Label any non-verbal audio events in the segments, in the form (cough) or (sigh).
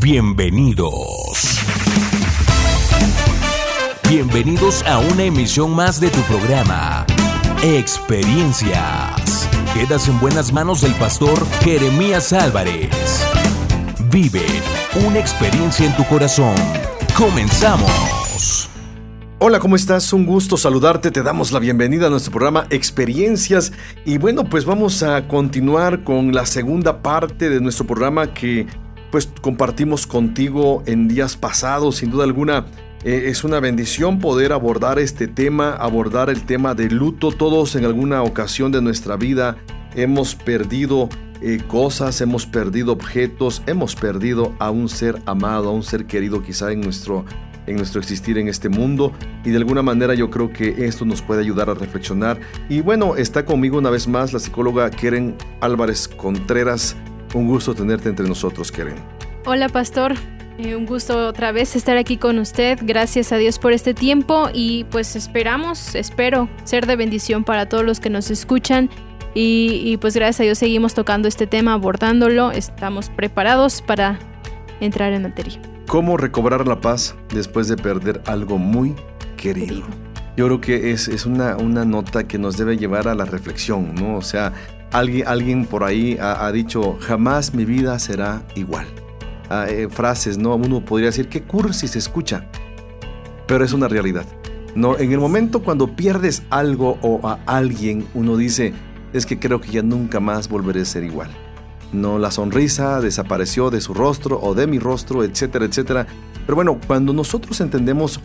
Bienvenidos. Bienvenidos a una emisión más de tu programa, Experiencias. Quedas en buenas manos del pastor Jeremías Álvarez. Vive una experiencia en tu corazón. Comenzamos. Hola, ¿cómo estás? Un gusto saludarte. Te damos la bienvenida a nuestro programa Experiencias. Y bueno, pues vamos a continuar con la segunda parte de nuestro programa que pues compartimos contigo en días pasados. Sin duda alguna, eh, es una bendición poder abordar este tema, abordar el tema de luto. Todos en alguna ocasión de nuestra vida hemos perdido eh, cosas, hemos perdido objetos, hemos perdido a un ser amado, a un ser querido quizá en nuestro, en nuestro existir en este mundo. Y de alguna manera yo creo que esto nos puede ayudar a reflexionar. Y bueno, está conmigo una vez más la psicóloga Keren Álvarez Contreras. Un gusto tenerte entre nosotros, Keren. Hola, pastor. Eh, un gusto otra vez estar aquí con usted. Gracias a Dios por este tiempo y pues esperamos, espero ser de bendición para todos los que nos escuchan. Y, pues gracias a Dios seguimos tocando este tema, abordándolo. Estamos preparados para entrar en materia. ¿Cómo recobrar la paz después de perder algo muy querido? Yo creo que es, es una, una nota que nos debe llevar a la reflexión, ¿no? O sea, alguien, alguien por ahí ha, dicho, jamás mi vida será igual. Ah, eh, frases, ¿no? Uno podría decir, qué cursi se escucha, pero es una realidad. No, en el momento cuando pierdes algo o a alguien, uno dice, es que creo que ya nunca más volveré a ser igual. No, la sonrisa desapareció de su rostro o de mi rostro, etcétera, etcétera. Pero bueno, cuando nosotros entendemos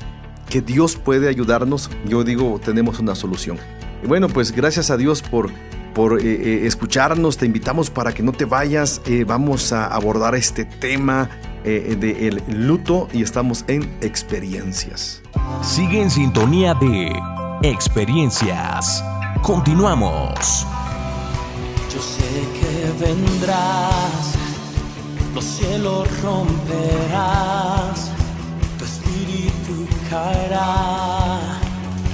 que Dios puede ayudarnos, yo digo, tenemos una solución. Y bueno, pues gracias a Dios por por eh, eh, escucharnos. Te invitamos para que no te vayas. Eh, vamos a abordar este tema del luto y estamos en experiencias. Sigue en sintonía de experiencias. Continuamos. Yo sé que vendrás, los cielos romperás, tu espíritu caerá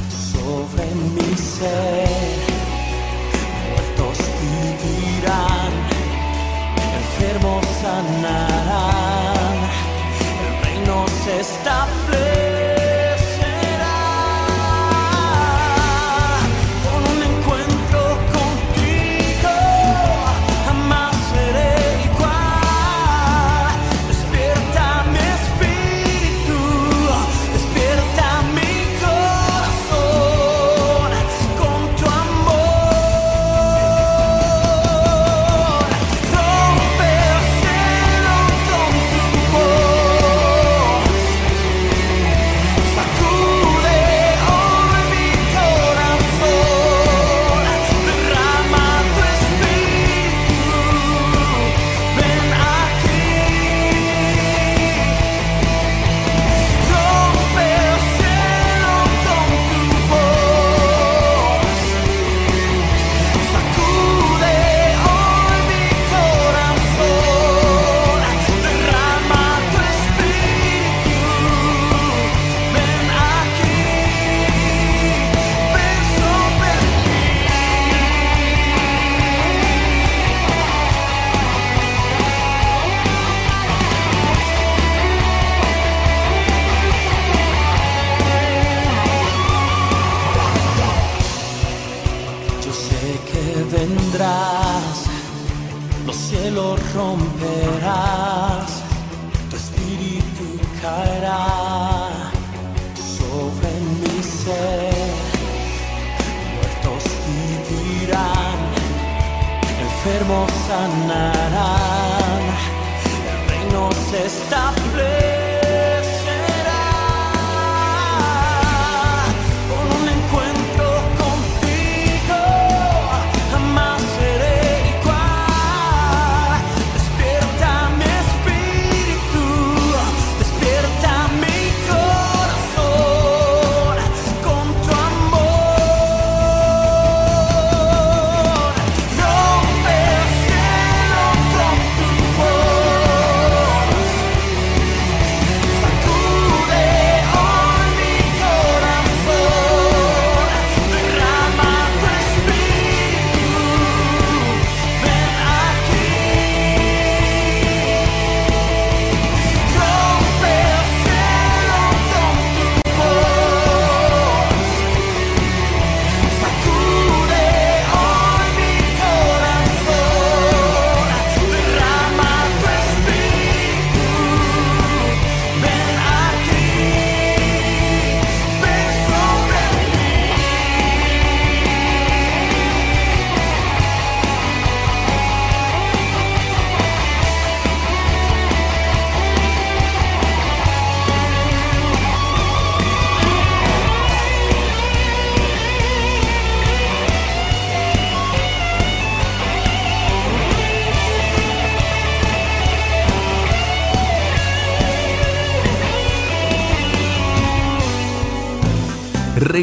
sobre mi ser enfermos sanarán, el reino se establece.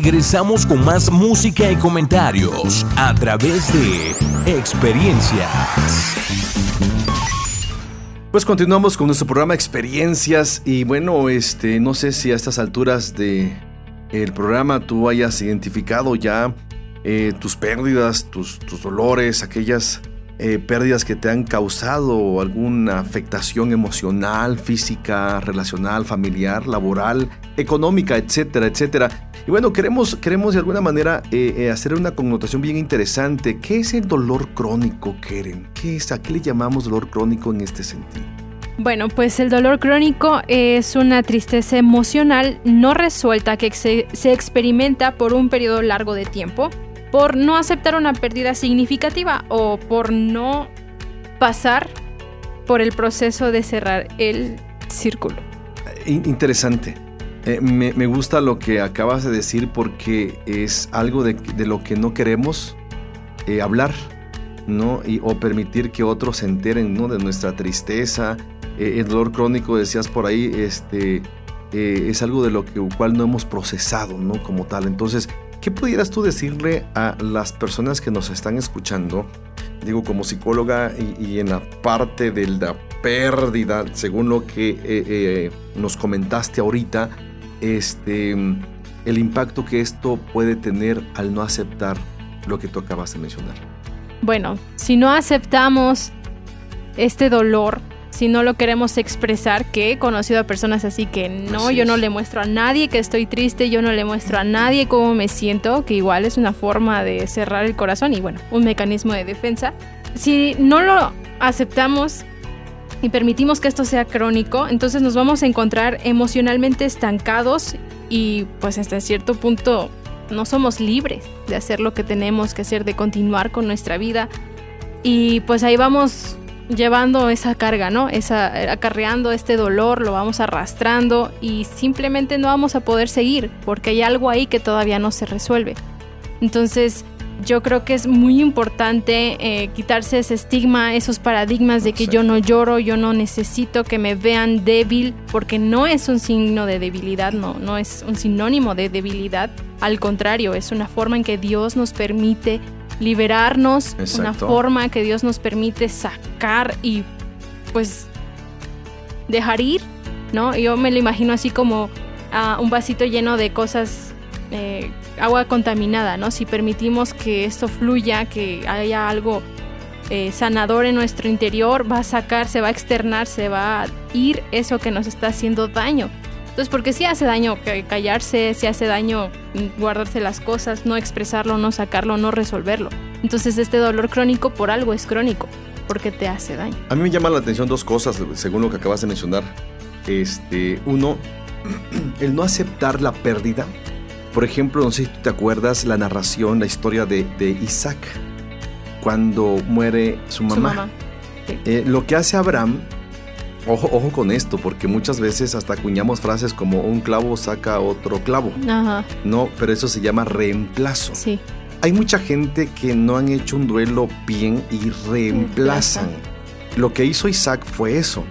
Regresamos con más música y comentarios a través de experiencias. Pues continuamos con nuestro programa Experiencias y bueno, este, no sé si a estas alturas de el programa tú hayas identificado ya eh, tus pérdidas, tus, tus dolores, aquellas eh, pérdidas que te han causado alguna afectación emocional, física, relacional, familiar, laboral, económica, etcétera, etcétera. Y bueno, queremos, queremos de alguna manera eh, hacer una connotación bien interesante. ¿Qué es el dolor crónico, Keren? ¿Qué es? ¿A qué le llamamos dolor crónico en este sentido? Bueno, pues el dolor crónico es una tristeza emocional no resuelta que se, se experimenta por un periodo largo de tiempo por no aceptar una pérdida significativa o por no pasar por el proceso de cerrar el círculo. Interesante. Eh, me, gusta lo que acabas de decir porque es algo de, lo que no queremos eh, hablar, ¿no? Y, o permitir que otros se enteren, ¿no? De nuestra tristeza. Eh, el dolor crónico, decías por ahí, este, es algo de lo que, cual no hemos procesado, ¿no? Como tal. Entonces, ¿Qué pudieras tú decirle a las personas que nos están escuchando? Digo, como psicóloga y, en la parte de la pérdida, según lo que eh, eh, nos comentaste ahorita, este, el impacto que esto puede tener al no aceptar lo que tú acabas de mencionar. Bueno, si no aceptamos este dolor, si no lo queremos expresar, que he conocido a personas así que no, yo no le muestro a nadie que estoy triste, yo no le muestro a nadie cómo me siento, que igual es una forma de cerrar el corazón y bueno, un mecanismo de defensa. Si no lo aceptamos y permitimos que esto sea crónico, entonces nos vamos a encontrar emocionalmente estancados y pues hasta cierto punto no somos libres de hacer lo que tenemos que hacer, de continuar con nuestra vida. Y pues ahí vamos llevando esa carga, ¿no? Esa, acarreando este dolor, lo vamos arrastrando y simplemente no vamos a poder seguir porque hay algo ahí que todavía no se resuelve. Entonces, yo creo que es muy importante eh, quitarse ese estigma, esos paradigmas de que yo no lloro, yo no necesito que me vean débil, porque no es un signo de debilidad, no, no es un sinónimo de debilidad. Al contrario, es una forma en que Dios nos permite liberarnos, una forma que Dios nos permite sacar y pues dejar ir, ¿no? Yo me lo imagino así como ah, un vasito lleno de cosas, eh, agua contaminada, ¿no? Si permitimos que esto fluya, que haya algo eh, sanador en nuestro interior, va a sacar, se va a externar, se va a ir eso que nos está haciendo daño. Entonces, porque sí hace daño callarse, sí hace daño guardarse las cosas, no expresarlo, no sacarlo, no resolverlo. Entonces, este dolor crónico por algo es crónico, porque te hace daño. A mí me llama la atención dos cosas, según lo que acabas de mencionar. Este, uno, (clears throat) el no aceptar la pérdida. Por ejemplo, no sé si tú te acuerdas la narración, la historia de, Isaac, cuando muere su mamá. Eh, lo que hace Abraham Ojo, ojo con esto, porque muchas veces hasta acuñamos frases como un clavo saca otro clavo. Ajá. No, pero eso se llama reemplazo. Sí. Hay mucha gente que no han hecho un duelo bien y reemplazan. Lo que hizo Isaac fue eso.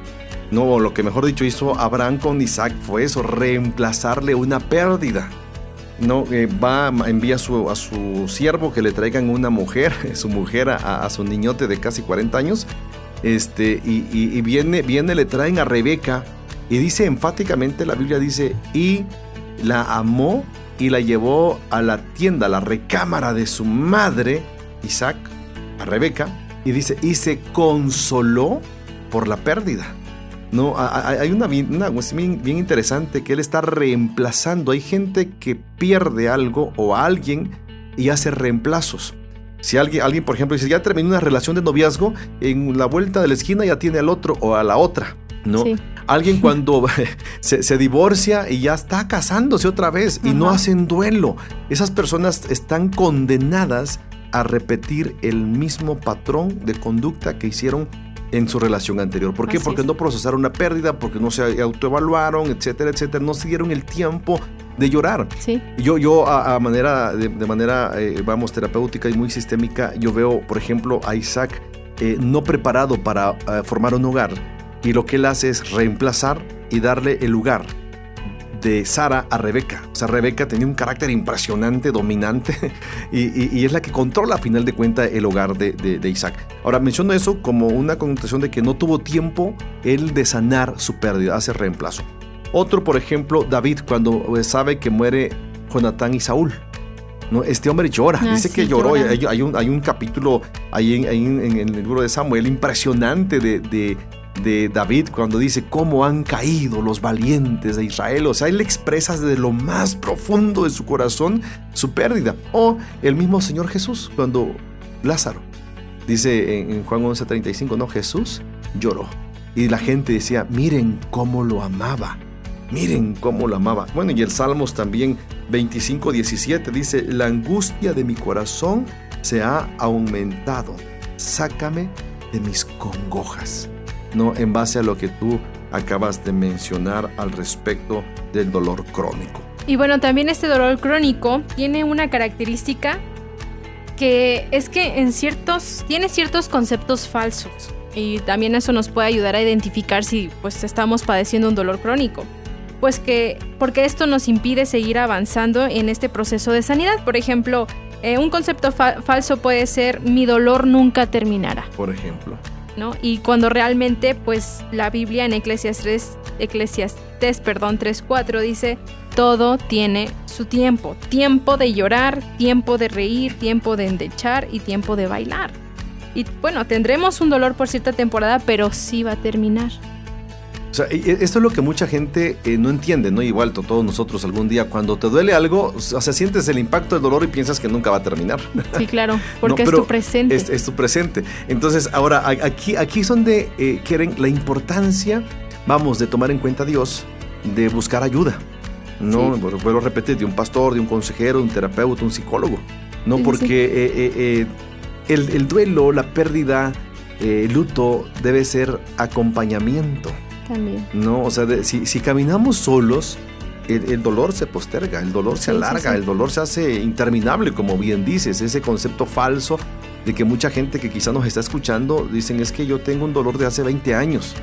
No, lo que mejor dicho hizo Abraham con Isaac fue eso, reemplazarle una pérdida. No, eh, va, envía a su, a su siervo que le traigan una mujer, (laughs) su mujer a, a su niñote de casi 40 años, este, y, viene, viene, le traen a Rebeca y dice enfáticamente, la Biblia dice, y la amó y la llevó a la tienda, a la recámara de su madre, Isaac, a Rebeca, y dice, y se consoló por la pérdida. No, hay una, una bien, bien interesante que él está reemplazando. Hay gente que pierde algo o a alguien y hace reemplazos. Si alguien, alguien, por ejemplo, dice, ya terminó una relación de noviazgo, en la vuelta de la esquina ya tiene al otro o a la otra, ¿no? Alguien cuando (laughs) se, divorcia y ya está casándose otra vez y no hacen duelo. Esas personas están condenadas a repetir el mismo patrón de conducta que hicieron en su relación anterior. ¿Por qué? porque no procesaron una pérdida, porque no se autoevaluaron, etcétera, etcétera. No se dieron el tiempo de llorar. Sí. Yo, yo a, manera, de, manera, eh, vamos, terapéutica y muy sistémica, yo veo, por ejemplo, a Isaac eh, no preparado para eh, formar un hogar y lo que él hace es reemplazar y darle el lugar. de Sara a Rebeca. O sea, Rebeca tenía un carácter impresionante, dominante, (laughs) y, es la que controla a final de cuentas el hogar de, de, Isaac. Ahora, menciono eso como una connotación de que no tuvo tiempo él de sanar su pérdida, hace reemplazo. Otro, por ejemplo, David, cuando sabe que muere Jonatán y Saúl. ¿no? Este hombre llora, ah, dice que lloró. Hay, un, hay, un, capítulo ahí en, el libro de Samuel impresionante de, de David cuando dice cómo han caído los valientes de Israel. O sea, él expresa desde lo más profundo de su corazón su pérdida. O el mismo Señor Jesús cuando Lázaro dice en Juan 11:35, no, Jesús lloró. Y la gente decía, miren cómo lo amaba. Miren cómo lo amaba. Bueno, y el Salmos también 25:17 dice, la angustia de mi corazón se ha aumentado. Sácame de mis congojas. ¿no? En base a lo que tú acabas de mencionar al respecto del dolor crónico. Y bueno, también este dolor crónico tiene una característica que es que en ciertos tiene ciertos conceptos falsos y también eso nos puede ayudar a identificar si pues estamos padeciendo un dolor crónico. Pues que porque esto nos impide seguir avanzando en este proceso de sanidad. Por ejemplo, eh, un concepto falso puede ser mi dolor nunca terminará. Por ejemplo. Y cuando realmente, pues la Biblia en Eclesiastes, Eclesiastes perdón, 3.4 dice, todo tiene su tiempo. Tiempo de llorar, tiempo de reír, tiempo de endechar y tiempo de bailar. Y bueno, tendremos un dolor por cierta temporada, pero sí va a terminar. O sea, esto es lo que mucha gente eh, no entiende, ¿no? Igual todos nosotros algún día, cuando te duele algo, o sea, sientes el impacto del dolor y piensas que nunca va a terminar. (laughs) Sí, claro, (laughs) porque es tu presente. Es, tu presente. Entonces, ahora, aquí, aquí es donde eh, quieren la importancia, vamos, de tomar en cuenta a Dios, de buscar ayuda. No, sí. vuelvo a repetir, de un pastor, de un consejero, de un terapeuta, un psicólogo. No, porque eh, el, el, duelo, la pérdida, el luto debe ser acompañamiento. También. No, o sea, si, si, caminamos solos, el, dolor se posterga, el dolor se alarga, el dolor se hace interminable, como bien dices, ese concepto falso de que mucha gente que quizá nos está escuchando dicen es que yo tengo un dolor de hace 20 años.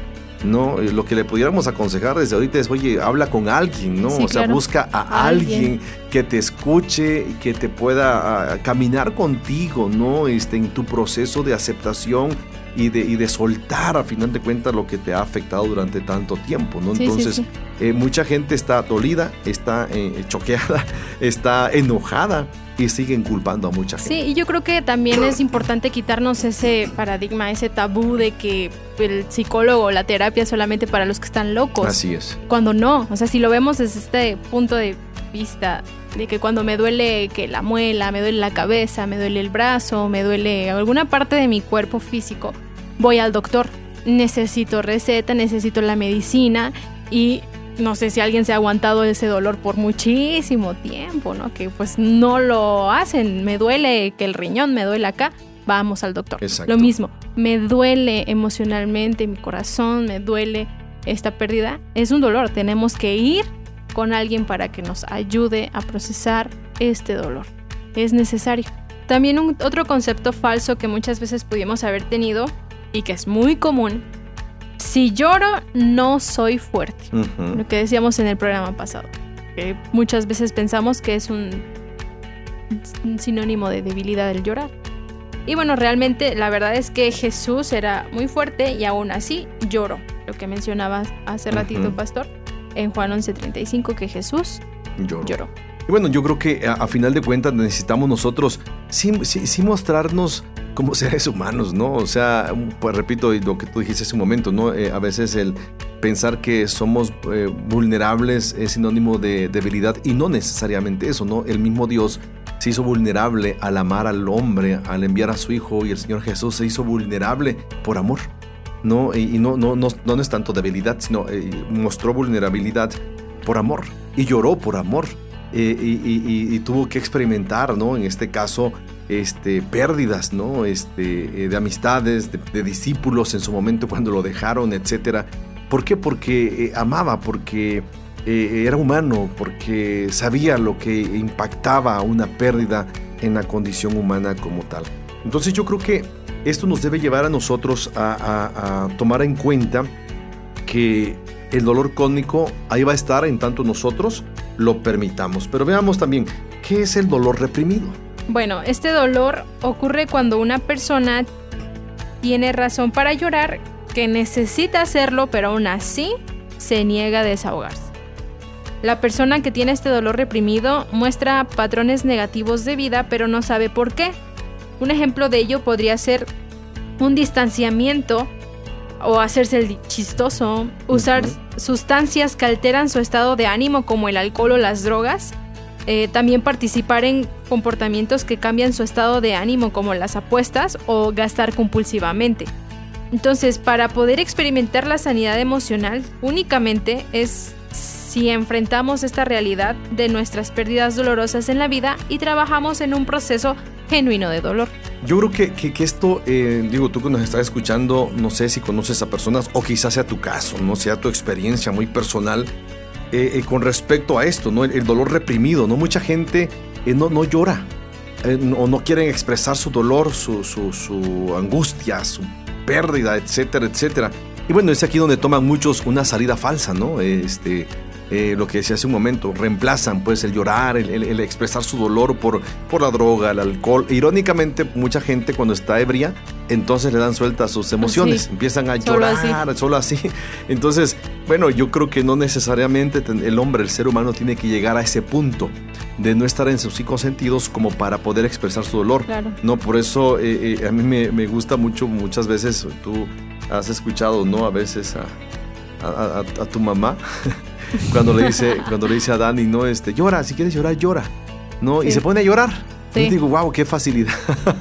No, eh, lo que le pudiéramos aconsejar desde ahorita es, oye, habla con alguien, ¿no? o sea, busca a, alguien. que te escuche que te pueda caminar contigo, ¿no? Este, en tu proceso de aceptación y de, y de soltar a final de cuentas lo que te ha afectado durante tanto tiempo, ¿no? Entonces, eh, mucha gente está dolida, está eh, (laughs) choqueada, está enojada y siguen culpando a mucha gente. Sí, y yo creo que también es importante quitarnos ese paradigma, ese tabú de que el psicólogo, la terapia es solamente para los que están locos. Así es. Cuando no, o sea, si lo vemos desde este punto de vista de que cuando me duele que la muela, me duele la cabeza, me duele el brazo, me duele alguna parte de mi cuerpo físico, voy al doctor. Necesito receta, necesito la medicina y no sé si alguien se ha aguantado ese dolor por muchísimo tiempo, ¿no? Que pues no lo hacen, me duele que el riñón me duele acá, vamos al doctor. Lo mismo, me duele emocionalmente mi corazón, me duele esta pérdida, es un dolor, tenemos que ir con alguien para que nos ayude a procesar este dolor. Es necesario. También un, otro concepto falso que muchas veces pudimos haber tenido y que es muy común, si lloro no soy fuerte. Lo que decíamos en el programa pasado. Que muchas veces pensamos que es un, un sinónimo de debilidad el llorar. Y bueno, realmente la verdad es que Jesús era muy fuerte y aún así lloró. Lo que mencionabas hace ratito, Pastor en Juan 11:35 que Jesús lloró. Y bueno, yo creo que a, final de cuentas necesitamos nosotros sí, sí, mostrarnos como (laughs) seres humanos, ¿no? O sea, pues repito lo que tú dijiste hace un momento, ¿no? Eh, a veces el pensar que somos eh, vulnerables es sinónimo de debilidad y no necesariamente eso, ¿no? El mismo Dios se hizo vulnerable al amar al hombre, al enviar a su Hijo y el Señor Jesús se hizo vulnerable por amor. ¿No? Y, no, no, no, no, es tanto debilidad, sino eh, mostró vulnerabilidad por amor y lloró por amor. Eh, y, tuvo que experimentar, ¿no? En este caso, este, pérdidas, ¿no? Este, eh, de amistades, de, discípulos en su momento cuando lo dejaron, etc. ¿Por qué? Porque amaba, porque era humano, porque sabía lo que impactaba una pérdida en la condición humana como tal. Entonces yo creo que esto nos debe llevar a nosotros a, tomar en cuenta que el dolor cósmico ahí va a estar en tanto nosotros lo permitamos. Pero veamos también, ¿qué es el dolor reprimido? Bueno, este dolor ocurre cuando una persona tiene razón para llorar, que necesita hacerlo, pero aún así se niega a desahogarse. La persona que tiene este dolor reprimido muestra patrones negativos de vida, pero no sabe por qué. Un ejemplo de ello podría ser un distanciamiento o hacerse el chistoso, usar sustancias que alteran su estado de ánimo como el alcohol o las drogas, eh, también participar en comportamientos que cambian su estado de ánimo como las apuestas o gastar compulsivamente. Entonces, para poder experimentar la sanidad emocional, únicamente es si enfrentamos esta realidad de nuestras pérdidas dolorosas en la vida y trabajamos en un proceso genuino de dolor. Yo creo que, que, esto, eh, digo, tú que nos estás escuchando, no sé si conoces a personas o quizás sea tu caso, no sea tu experiencia muy personal eh, eh, con respecto a esto, ¿no? El, dolor reprimido, ¿no? Mucha gente no, no llora o no quieren expresar su dolor, su, su, su angustia, su pérdida, etcétera, etcétera. Y bueno, es aquí donde toman muchos una salida falsa, ¿no? Este, eh, lo que decía hace un momento, reemplazan pues el llorar, el, expresar su dolor por, por la droga, el alcohol. Irónicamente, mucha gente cuando está ebria, entonces le dan suelta a sus emociones, empiezan a llorar, solo así. Entonces, bueno, yo creo que no necesariamente el hombre, el ser humano, tiene que llegar a ese punto de no estar en sus cinco sentidos como para poder expresar su dolor. No, por eso eh, eh, a mí me, me, gusta mucho, muchas veces tú has escuchado, ¿no? A veces a, a, a tu mamá (laughs) cuando le dice, cuando le dice a Dani, no, este, llora, si quieres llorar, llora. ¿No? Y se pone a llorar. Y digo, wow, qué facilidad.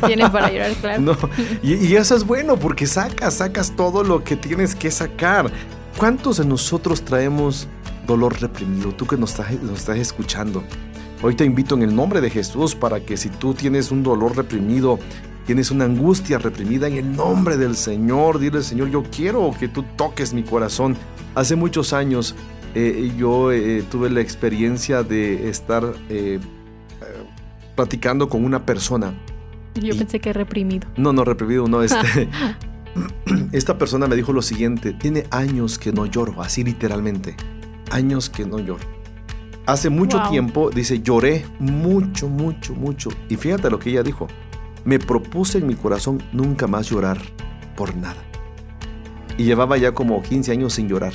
Tienes para llorar, claro. (laughs) No, y, eso es bueno porque sacas, sacas todo lo que tienes que sacar. ¿Cuántos de nosotros traemos dolor reprimido? Tú que nos estás, nos estás escuchando. Hoy te invito en el nombre de Jesús para que si tú tienes un dolor reprimido, tienes una angustia reprimida, en el nombre del Señor, dile Señor, yo quiero que tú toques mi corazón. Hace muchos años eh, yo eh, tuve la experiencia de estar eh, platicando con una persona. Yo pensé que reprimido. No, no, reprimido, no. Este, (laughs) (clears throat) esta persona me dijo lo siguiente, tiene años que no lloro, así literalmente, años que no lloro. Hace mucho tiempo, dice, lloré mucho, mucho, mucho. Y fíjate lo que ella dijo, me propuse en mi corazón nunca más llorar por nada. Y llevaba ya como 15 años sin llorar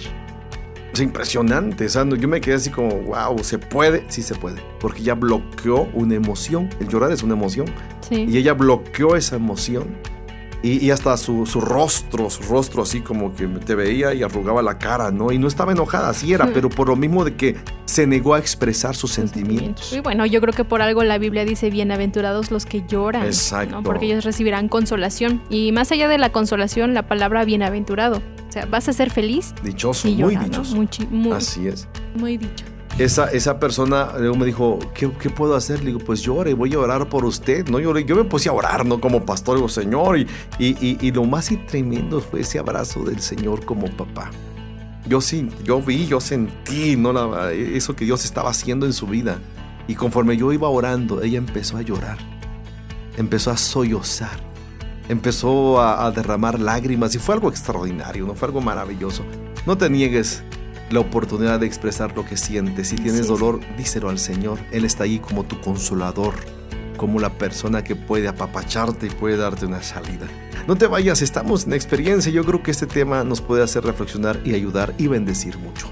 es impresionante. yo me quedé así como, wow, ¿se puede? Sí se puede. Porque ella bloqueó una emoción. El llorar es una emoción. Y ella bloqueó esa emoción. Y, hasta su, rostro, su rostro así como que te veía y arrugaba la cara, ¿no? Y no estaba enojada, así era, hmm. pero por lo mismo de que se negó a expresar sus, sentimientos. Y bueno, yo creo que por algo la Biblia dice, bienaventurados los que lloran. Exacto. Porque ellos recibirán consolación. Y más allá de la consolación, la palabra bienaventurado sea, vas a ser feliz. Dichoso, muy dichoso. Así es. Muy dicho. Esa, esa persona luego me dijo, ¿qué, puedo hacer? Le digo, pues llore, voy a orar por usted. No lloré, yo me puse a orar, ¿no? Como pastor, digo, Señor. Y, y, lo más tremendo fue ese abrazo del Señor como papá. Yo sí, yo vi, yo sentí, ¿no? eso que Dios estaba haciendo en su vida. Y conforme yo iba orando, ella empezó a llorar. Empezó a sollozar empezó a, derramar lágrimas y fue algo extraordinario, ¿no? Fue algo maravilloso. No te niegues la oportunidad de expresar lo que sientes. Si tienes dolor, díselo al Señor. Él está ahí como tu consolador, como la persona que puede apapacharte y puede darte una salida. No te vayas, estamos en experiencia. Yo creo que este tema nos puede hacer reflexionar y ayudar y bendecir mucho.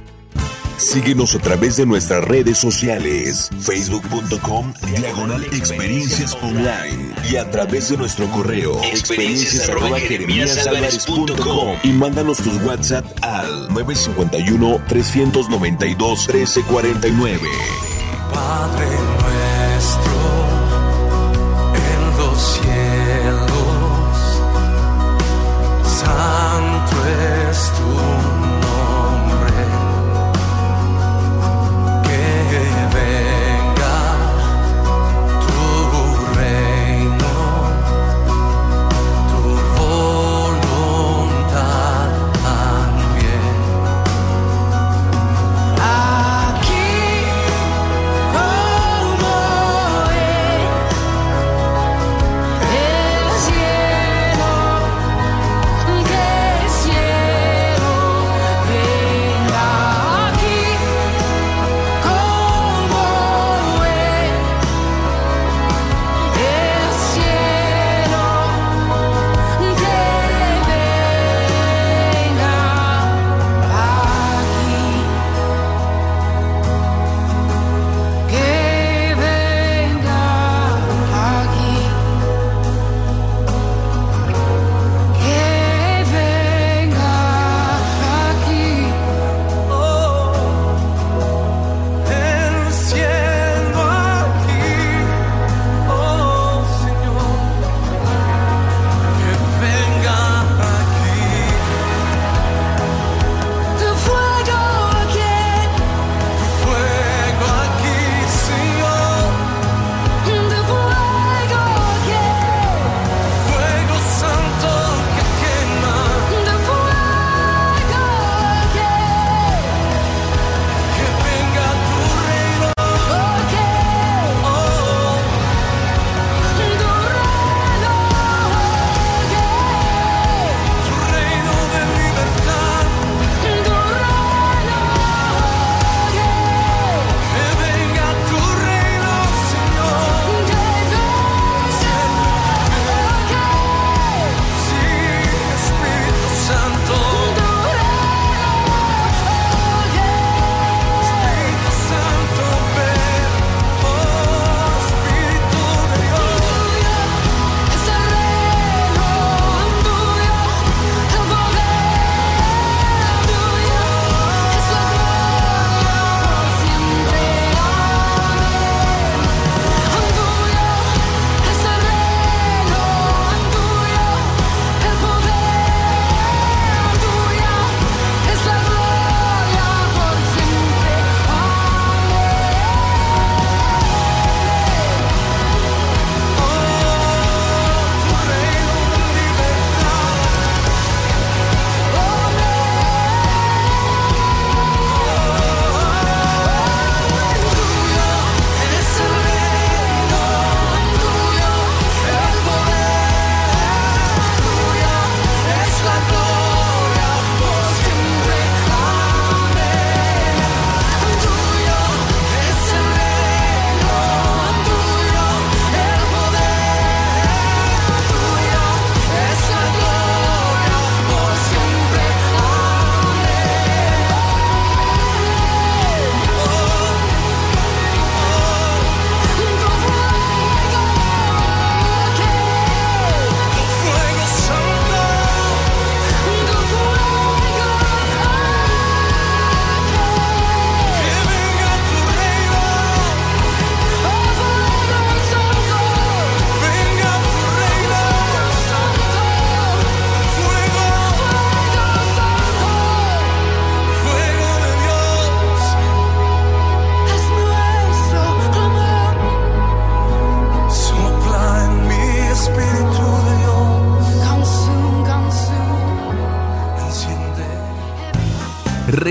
Síguenos a través de nuestras redes sociales, facebook.com diagonal experiencias online y a través de nuestro correo experiencias y mándanos tus WhatsApp al 951 392 1349. Padre nuestro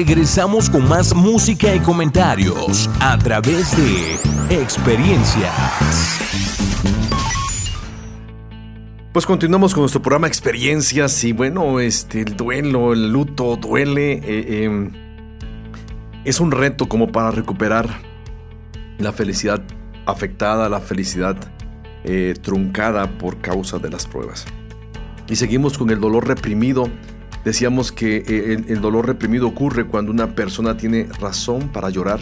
regresamos con más música y comentarios a través de experiencias. Pues continuamos con nuestro programa Experiencias y bueno, este, el duelo, el luto duele. Eh, em, es un reto como para recuperar la felicidad afectada, la felicidad eh, truncada por causa de las pruebas. Y seguimos con el dolor reprimido. Decíamos que eh, el, dolor reprimido ocurre cuando una persona tiene razón para llorar,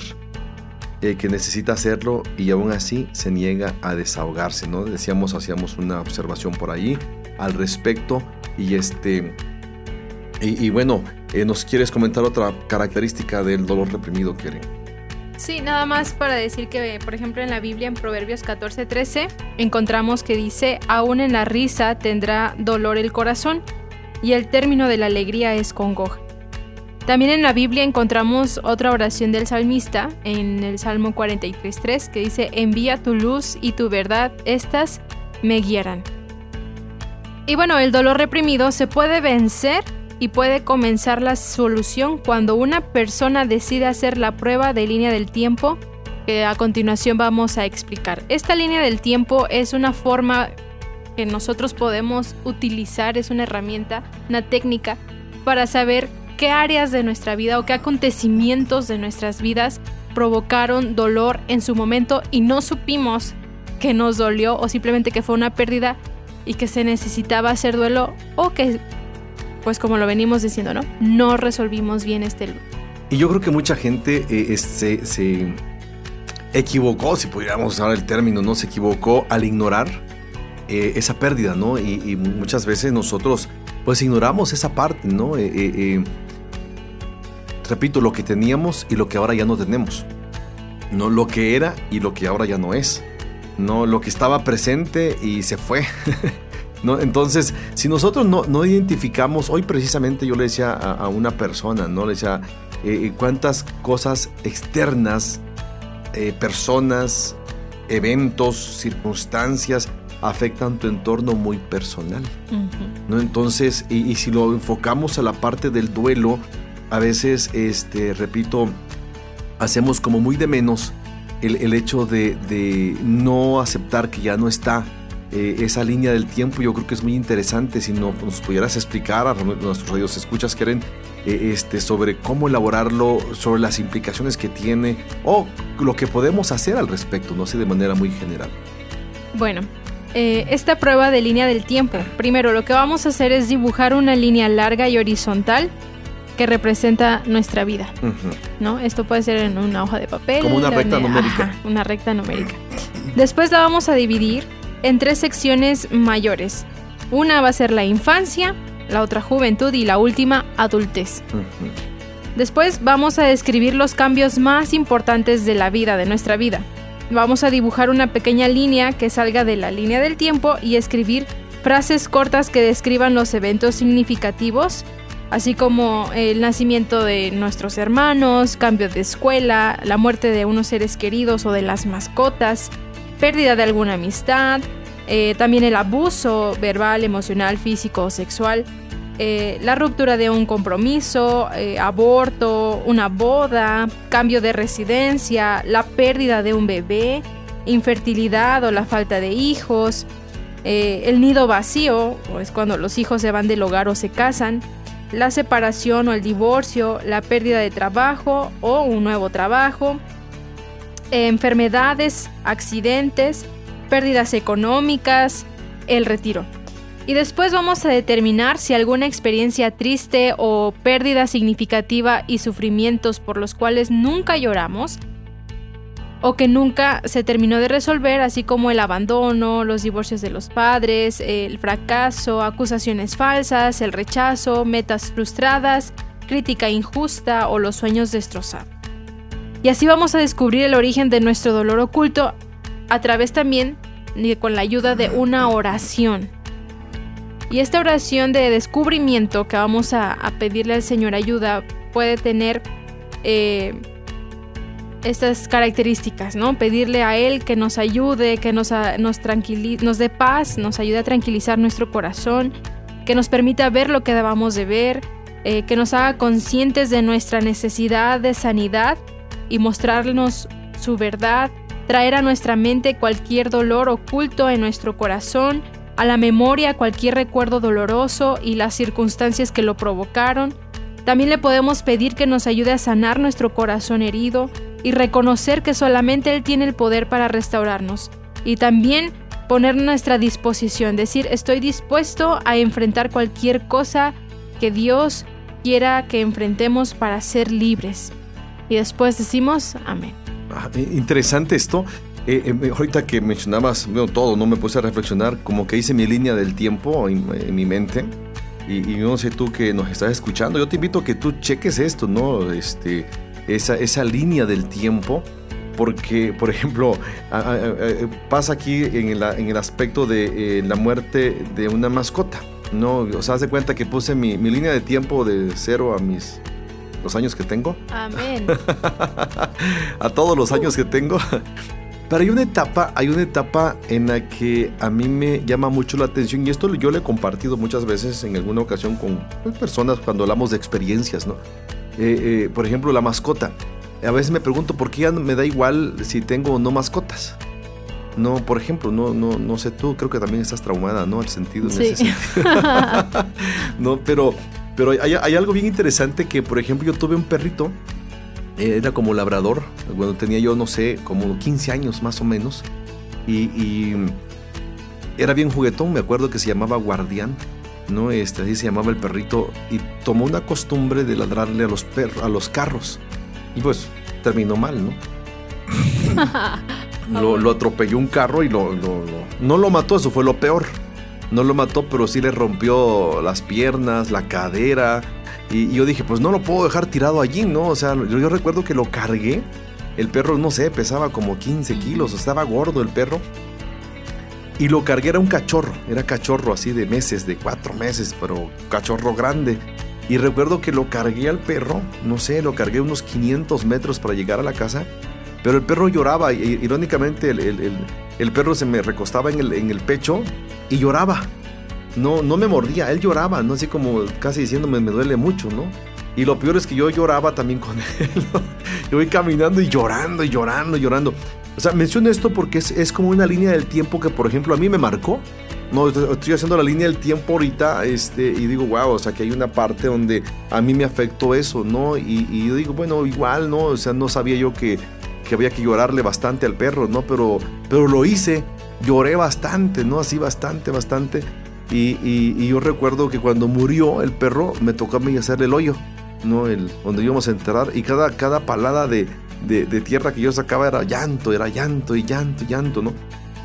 eh, que necesita hacerlo y aún así se niega a desahogarse, ¿no? Decíamos, hacíamos una observación por ahí al respecto y este... Y, bueno, ¿nos quieres comentar otra característica del dolor reprimido, Keren? Sí, nada más para decir que, por ejemplo, en la Biblia, en Proverbios 14:13, encontramos que dice, aún en la risa tendrá dolor el corazón, y el término de la alegría es congoja. También en la Biblia encontramos otra oración del salmista, en el Salmo 43:3, que dice, envía tu luz y tu verdad, estas me guiarán. Y bueno, el dolor reprimido se puede vencer y puede comenzar la solución cuando una persona decide hacer la prueba de línea del tiempo que a continuación vamos a explicar. Esta línea del tiempo es una forma que nosotros podemos utilizar, es una herramienta, una técnica para saber qué áreas de nuestra vida o qué acontecimientos de nuestras vidas provocaron dolor en su momento y no supimos que nos dolió o simplemente que fue una pérdida y que se necesitaba hacer duelo o que pues como lo venimos diciendo, ¿no? No resolvimos bien este luto. Y yo creo que mucha gente eh, se, equivocó, si pudiéramos usar el término, ¿no? Se equivocó al ignorar eh, esa pérdida, ¿no? Y, muchas veces nosotros pues ignoramos esa parte, ¿no? Eh, repito, lo que teníamos y lo que ahora ya no tenemos. No lo que era y lo que ahora ya no es. No lo que estaba presente y se fue. (laughs) ¿no? Entonces, si nosotros no, identificamos, hoy precisamente yo le decía a, una persona, ¿no? Le decía, eh, eh, cuántas cosas externas, eh, personas, eventos, circunstancias afectan tu entorno muy personal, ¿no? Entonces, y, si lo enfocamos a la parte del duelo, a veces, este, repito, hacemos como muy de menos el, hecho de, de no aceptar que ya no está, eh, esa línea del tiempo yo creo que es muy interesante si no nos pudieras explicar a nuestros radios escuchas quieren eh, este, sobre cómo elaborarlo, sobre las implicaciones que tiene o lo que podemos hacer al respecto, no sé, de manera muy general. Bueno, eh, esta prueba de línea del tiempo, primero lo que vamos a hacer es dibujar una línea larga y horizontal que representa nuestra vida, ¿no? Esto puede ser en una hoja de papel. Como una recta numérica. una recta numérica. Después la vamos a dividir en tres secciones mayores. Una va a ser la infancia, la otra juventud y la última adultez. Después vamos a describir los cambios más importantes de la vida, de nuestra vida. Vamos a dibujar una pequeña línea que salga de la línea del tiempo y escribir frases cortas que describan los eventos significativos, así como el nacimiento de nuestros hermanos, cambio de escuela, la muerte de unos seres queridos o de las mascotas, pérdida de alguna amistad, eh, también el abuso verbal, emocional, físico o sexual, eh, la ruptura de un compromiso, eh, aborto, una boda, cambio de residencia, la pérdida de un bebé, infertilidad o la falta de hijos, el nido vacío, es cuando los hijos se van del hogar o se casan, la separación o el divorcio, la pérdida de trabajo o un nuevo trabajo, enfermedades, accidentes, pérdidas económicas, el retiro. Y después vamos a determinar si alguna experiencia triste o pérdida significativa y sufrimientos por los cuales nunca lloramos o que nunca se terminó de resolver, así como el abandono, los divorcios de los padres, el fracaso, acusaciones falsas, el rechazo, metas frustradas, crítica injusta o los sueños destrozados. Y así vamos a descubrir el origen de nuestro dolor oculto a través también con la ayuda de una oración. Y esta oración de descubrimiento que vamos a, pedirle al Señor ayuda puede tener eh, estas características, ¿no? Pedirle a Él que nos ayude, que nos, nos, nos dé paz, nos ayude a tranquilizar nuestro corazón, que nos permita ver lo que debamos de ver, eh, que nos haga conscientes de nuestra necesidad de sanidad y mostrarnos su verdad, traer a nuestra mente cualquier dolor oculto en nuestro corazón, a la memoria cualquier recuerdo doloroso y las circunstancias que lo provocaron. También le podemos pedir que nos ayude a sanar nuestro corazón herido y reconocer que solamente Él tiene el poder para restaurarnos. Y también poner nuestra disposición, decir estoy dispuesto a enfrentar cualquier cosa que Dios quiera que enfrentemos para ser libres. Y después decimos amén. Ah, interesante esto. Eh, eh, ahorita que mencionabas bueno, todo, no me puse a reflexionar, como que hice mi línea del tiempo en, mi mente. Y, no sé tú que nos estás escuchando, yo te invito a que tú cheques esto, ¿no? Este, esa, esa línea del tiempo. Porque, por ejemplo, pasa aquí en el, en el aspecto de eh, la muerte de una mascota. No, o sea, haz de cuenta que puse mi, mi línea de tiempo de cero a mis los años que tengo. Amén. (laughs) a todos los años que tengo. Pero hay una etapa, hay una etapa en la que a mí me llama mucho la atención y esto yo le he compartido muchas veces en alguna ocasión con personas cuando hablamos de experiencias, ¿no? Eh, eh, por ejemplo, la mascota. A veces me pregunto por qué ya me da igual si tengo o no mascotas. No, por ejemplo, no, no, no sé tú, creo que también estás traumada, ¿no? Al sentido en ese (laughs) (laughs) no, pero, pero hay, algo bien interesante que, por ejemplo, yo tuve un perrito, era como labrador, bueno, tenía yo, no sé, como 15 años más o menos, y, era bien juguetón, me acuerdo que se llamaba Guardián. ¿no? Este, así se llamaba el perrito y tomó una costumbre de ladrarle a los perros, a los carros. Y pues terminó mal, ¿no? (laughs) lo, atropelló un carro y lo, no lo mató, eso fue lo peor. No lo mató, pero sí le rompió las piernas, la cadera. Y, yo dije, pues no lo puedo dejar tirado allí, ¿no? O sea, yo, recuerdo que lo cargué. El perro, no sé, pesaba como 15 kilos, estaba gordo el perro. Y lo cargué, era un cachorro, era cachorro así de meses, de cuatro meses, pero cachorro grande. Y recuerdo que lo cargué al perro, no sé, lo cargué unos 500 metros para llegar a la casa pero el perro lloraba, irónicamente el, perro se me recostaba en el, en el pecho y lloraba. No, no me mordía, él lloraba, no así como casi diciéndome me duele mucho, ¿no? Y lo peor es que yo lloraba también con (laughs) él. Yo voy caminando y llorando y llorando y llorando. O sea, menciono esto porque es, es, como una línea del tiempo que, por ejemplo, a mí me marcó. No, estoy haciendo la línea del tiempo ahorita este, y digo, wow, o sea, que hay una parte donde a mí me afectó eso, ¿no? Y, y yo digo, bueno, igual, ¿no? O sea, no sabía yo que que había que llorarle bastante al perro, ¿no? Pero, pero lo hice, lloré bastante, ¿no? Así bastante, bastante. Y, yo recuerdo que cuando murió el perro, me tocó a mí hacerle el hoyo, ¿no? El, donde íbamos a enterrar. Y cada, cada palada de, de, tierra que yo sacaba era llanto, era llanto y llanto, llanto, ¿no?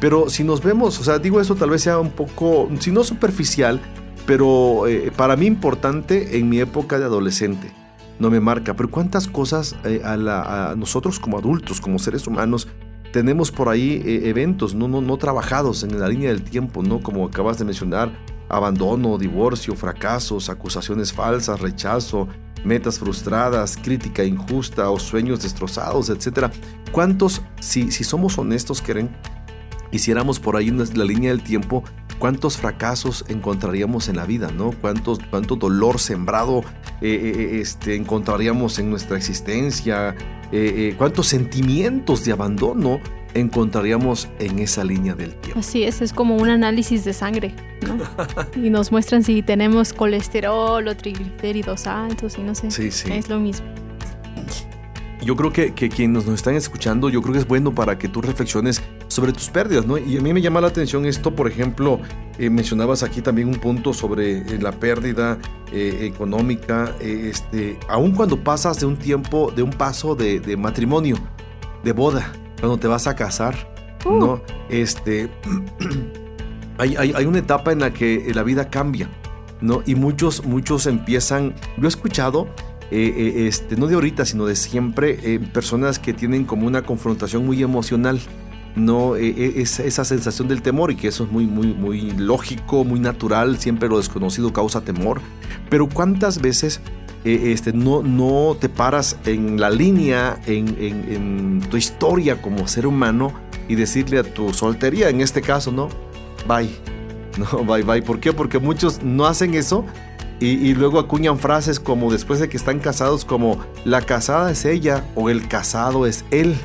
Pero si nos vemos, o sea, digo eso tal vez sea un poco, si no superficial, pero eh, para mí importante en mi época de adolescente no me marca. Pero cuántas cosas eh, a, nosotros como adultos, como seres humanos, tenemos por ahí eh, eventos no, no, no trabajados en la línea del tiempo, ¿no? Como acabas de mencionar, abandono, divorcio, fracasos, acusaciones falsas, rechazo, metas frustradas, crítica injusta o sueños destrozados, etc. ¿Cuántos, si, si somos honestos, quieren, hiciéramos por ahí la línea del tiempo, cuántos fracasos encontraríamos en la vida, ¿no? Cuántos, cuánto dolor sembrado eh, eh, eh, este, encontraríamos en nuestra existencia, cuántos sentimientos de abandono encontraríamos en esa línea del tiempo. Así es, es como un análisis de sangre, ¿no? (laughs) y nos muestran si tenemos colesterol o triglicéridos altos y no sé. Sí, sí. Es lo mismo yo creo que, que, quienes nos están escuchando, yo creo que es bueno para que tú reflexiones sobre tus pérdidas, ¿no? Y a mí me llama la atención esto, por ejemplo, eh, mencionabas aquí también un punto sobre eh, la pérdida eh, económica, este, aun cuando pasas de un tiempo, de un paso de, matrimonio, de boda, cuando te vas a casar, uh. ¿no? Este, (clears throat) hay, hay, hay una etapa en la que la vida cambia, ¿no? Y muchos, muchos empiezan, yo he escuchado eh, eh, este, no de ahorita, sino de siempre, eh, personas que tienen como una confrontación muy emocional. No, es, esa sensación del temor y que eso es muy, muy, muy lógico, muy natural, siempre lo desconocido causa temor. Pero ¿cuántas veces este, no, no te paras en la línea, en, en, tu historia como ser humano y decirle a tu soltería, en este caso, ¿no? Bye. (laughs) No, bye, bye. ¿Por qué? Porque muchos no hacen eso Y, luego acuñan frases como después de que están casados como la casada es ella o el casado es él.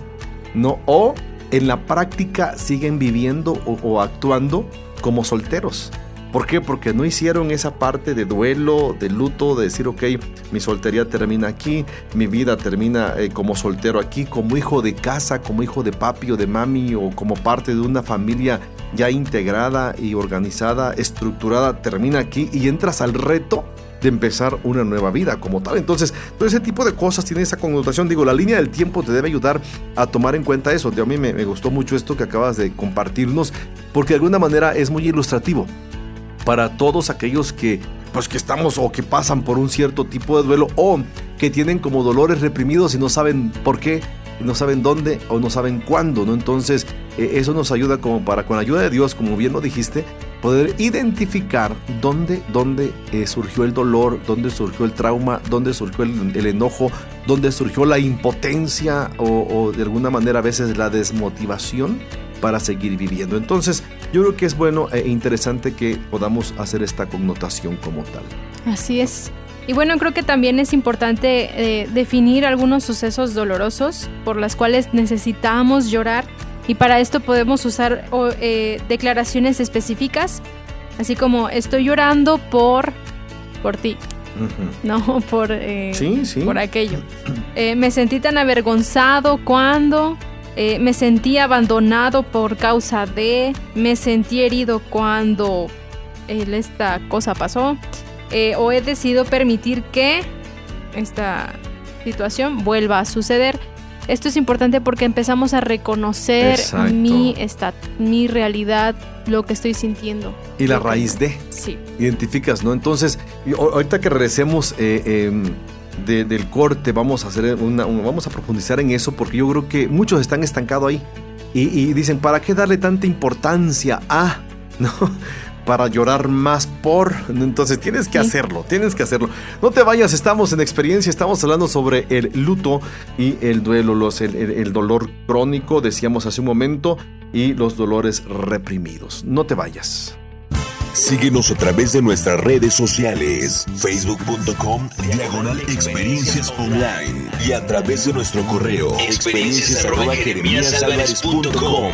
No, o en la práctica siguen viviendo o actuando como solteros. ¿Por qué? Porque no hicieron esa parte de duelo, de luto, de decir, ok, mi soltería termina aquí, mi vida termina eh, como soltero aquí, como hijo de casa, como hijo de papi o de mami o como parte de una familia ya integrada y organizada, estructurada, termina aquí y entras al reto de empezar una nueva vida como tal. Entonces, todo ese tipo de cosas tiene esa connotación. Digo, la línea del tiempo te debe ayudar a tomar en cuenta eso. a mí me gustó mucho esto que acabas de compartirnos, porque de alguna manera es muy ilustrativo para todos aquellos que pues que estamos o que pasan por un cierto tipo de duelo o que tienen como dolores reprimidos y no saben por qué, no saben dónde o no saben cuándo, ¿no? Entonces, eh, eso nos ayuda como para con la ayuda de Dios, como bien lo dijiste, poder identificar dónde, dónde eh, surgió el dolor, dónde surgió el trauma, dónde surgió el, enojo, dónde surgió la impotencia o, o de alguna manera a veces la desmotivación para seguir viviendo. Entonces, yo creo que es bueno e interesante que podamos hacer esta connotación como tal. Así es. Y bueno, creo que también es importante eh, definir algunos sucesos dolorosos por las cuales necesitamos llorar y para esto podemos usar eh, declaraciones específicas, así como estoy llorando por, por ti. No, (laughs) por, eh, por aquello. me sentí tan avergonzado cuando eh, me sentí abandonado por causa de, me sentí herido cuando esta cosa pasó, eh, o he decidido permitir que esta situación vuelva a suceder. Esto es importante porque empezamos a reconocer mi, mi realidad, lo que estoy sintiendo. Y la raíz de. Sí. Identificas, ¿no? Entonces, ahorita que regresemos, eh, em, del corte vamos a hacer una, vamos a profundizar en eso porque yo creo que muchos están estancados ahí. Y, dicen para qué darle tanta importancia a (laughs) no para llorar más por. Entonces tienes que hacerlo tienes que hacerlo. No te vayas estamos en experiencia estamos hablando sobre el luto y el duelo los el dolor crónico decíamos hace un momento y los dolores reprimidos. No te vayas Síguenos a través de nuestras redes sociales, facebook.com diagonal experiencias online y a través de nuestro correo experiencias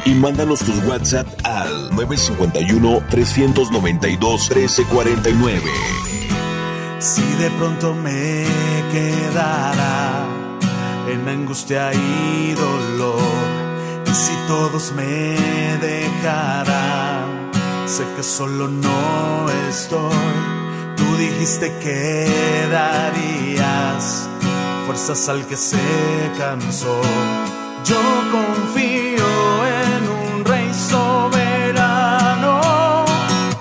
y mándanos tus WhatsApp al 951 392 1349. Si de pronto me quedara en angustia y dolor, y si todos me dejaran Sé que solo no estoy. Tú dijiste que darías fuerzas al que se cansó. Yo confío en un rey soberano.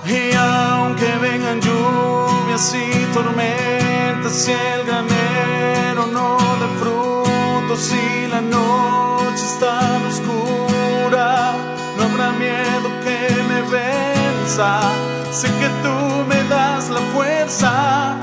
Y aunque vengan lluvias y tormentas y el granero no de frutos y la noche está oscura, sé que tú me das la fuerza,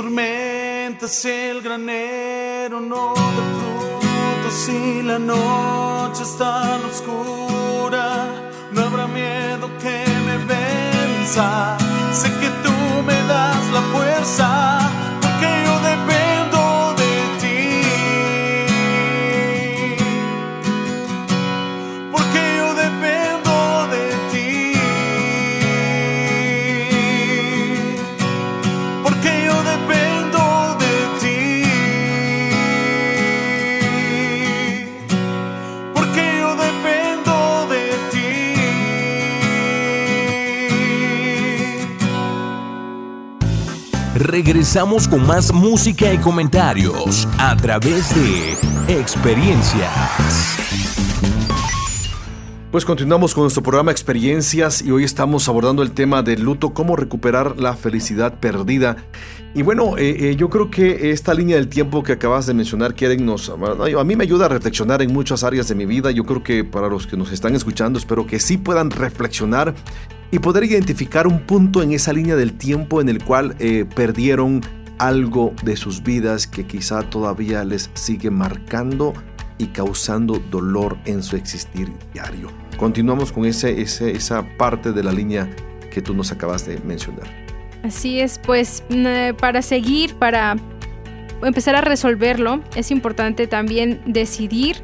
tormentas el granero no da frutos y la noche es tan oscura, no habrá miedo que me venza. Sé que tú me das la fuerza, Regresamos con más música y comentarios a través de Experiencias. Pues continuamos con nuestro programa Experiencias y hoy estamos abordando el tema del luto, cómo recuperar la felicidad perdida. Y bueno, eh, eh, yo creo que esta línea del tiempo que acabas de mencionar, Keren, nos, a mí me ayuda a reflexionar en muchas áreas de mi vida. Yo creo que para los que nos están escuchando, espero que sí puedan reflexionar y poder identificar un punto en esa línea del tiempo en el cual eh, perdieron algo de sus vidas que quizá todavía les sigue marcando y causando dolor en su existir diario. Continuamos con esa parte de la línea que tú nos acabas de mencionar. Así es, pues mm, para seguir, para empezar a resolverlo, es importante también decidir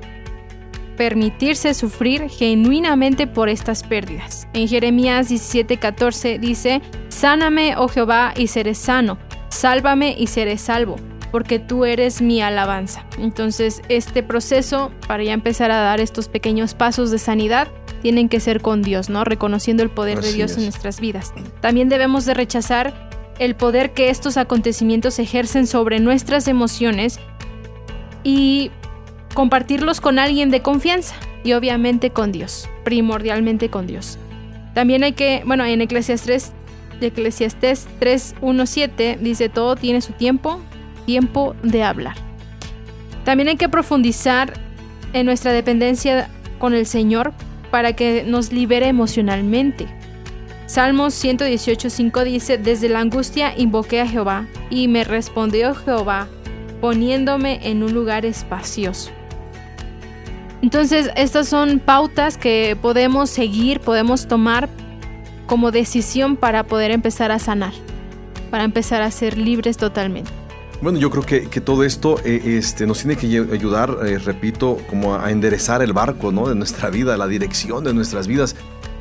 permitirse sufrir genuinamente por estas pérdidas. En Jeremías 17:14 dice, Sáname, oh Jehová, y seré sano, sálvame y seré salvo, porque tú eres mi alabanza. Entonces, este proceso, para ya empezar a dar estos pequeños pasos de sanidad, tienen que ser con Dios, ¿no? Reconociendo el poder Así de Dios es. en nuestras vidas. También debemos de rechazar el poder que estos acontecimientos ejercen sobre nuestras emociones y compartirlos con alguien de confianza y obviamente con Dios, primordialmente con Dios. También hay que, bueno, en Eclesiastes 3, Eclesiastés 3.1.7 dice todo tiene su tiempo, tiempo de hablar. También hay que profundizar en nuestra dependencia con el Señor para que nos libere emocionalmente. Salmos 118.5 dice, desde la angustia invoqué a Jehová y me respondió Jehová poniéndome en un lugar espacioso. Entonces, estas son pautas que podemos seguir, podemos tomar como decisión para poder empezar a sanar, para empezar a ser libres totalmente. Bueno, yo creo que, que todo esto eh, este, nos tiene que ayudar, eh, repito, como a enderezar el barco ¿no? de nuestra vida, la dirección de nuestras vidas.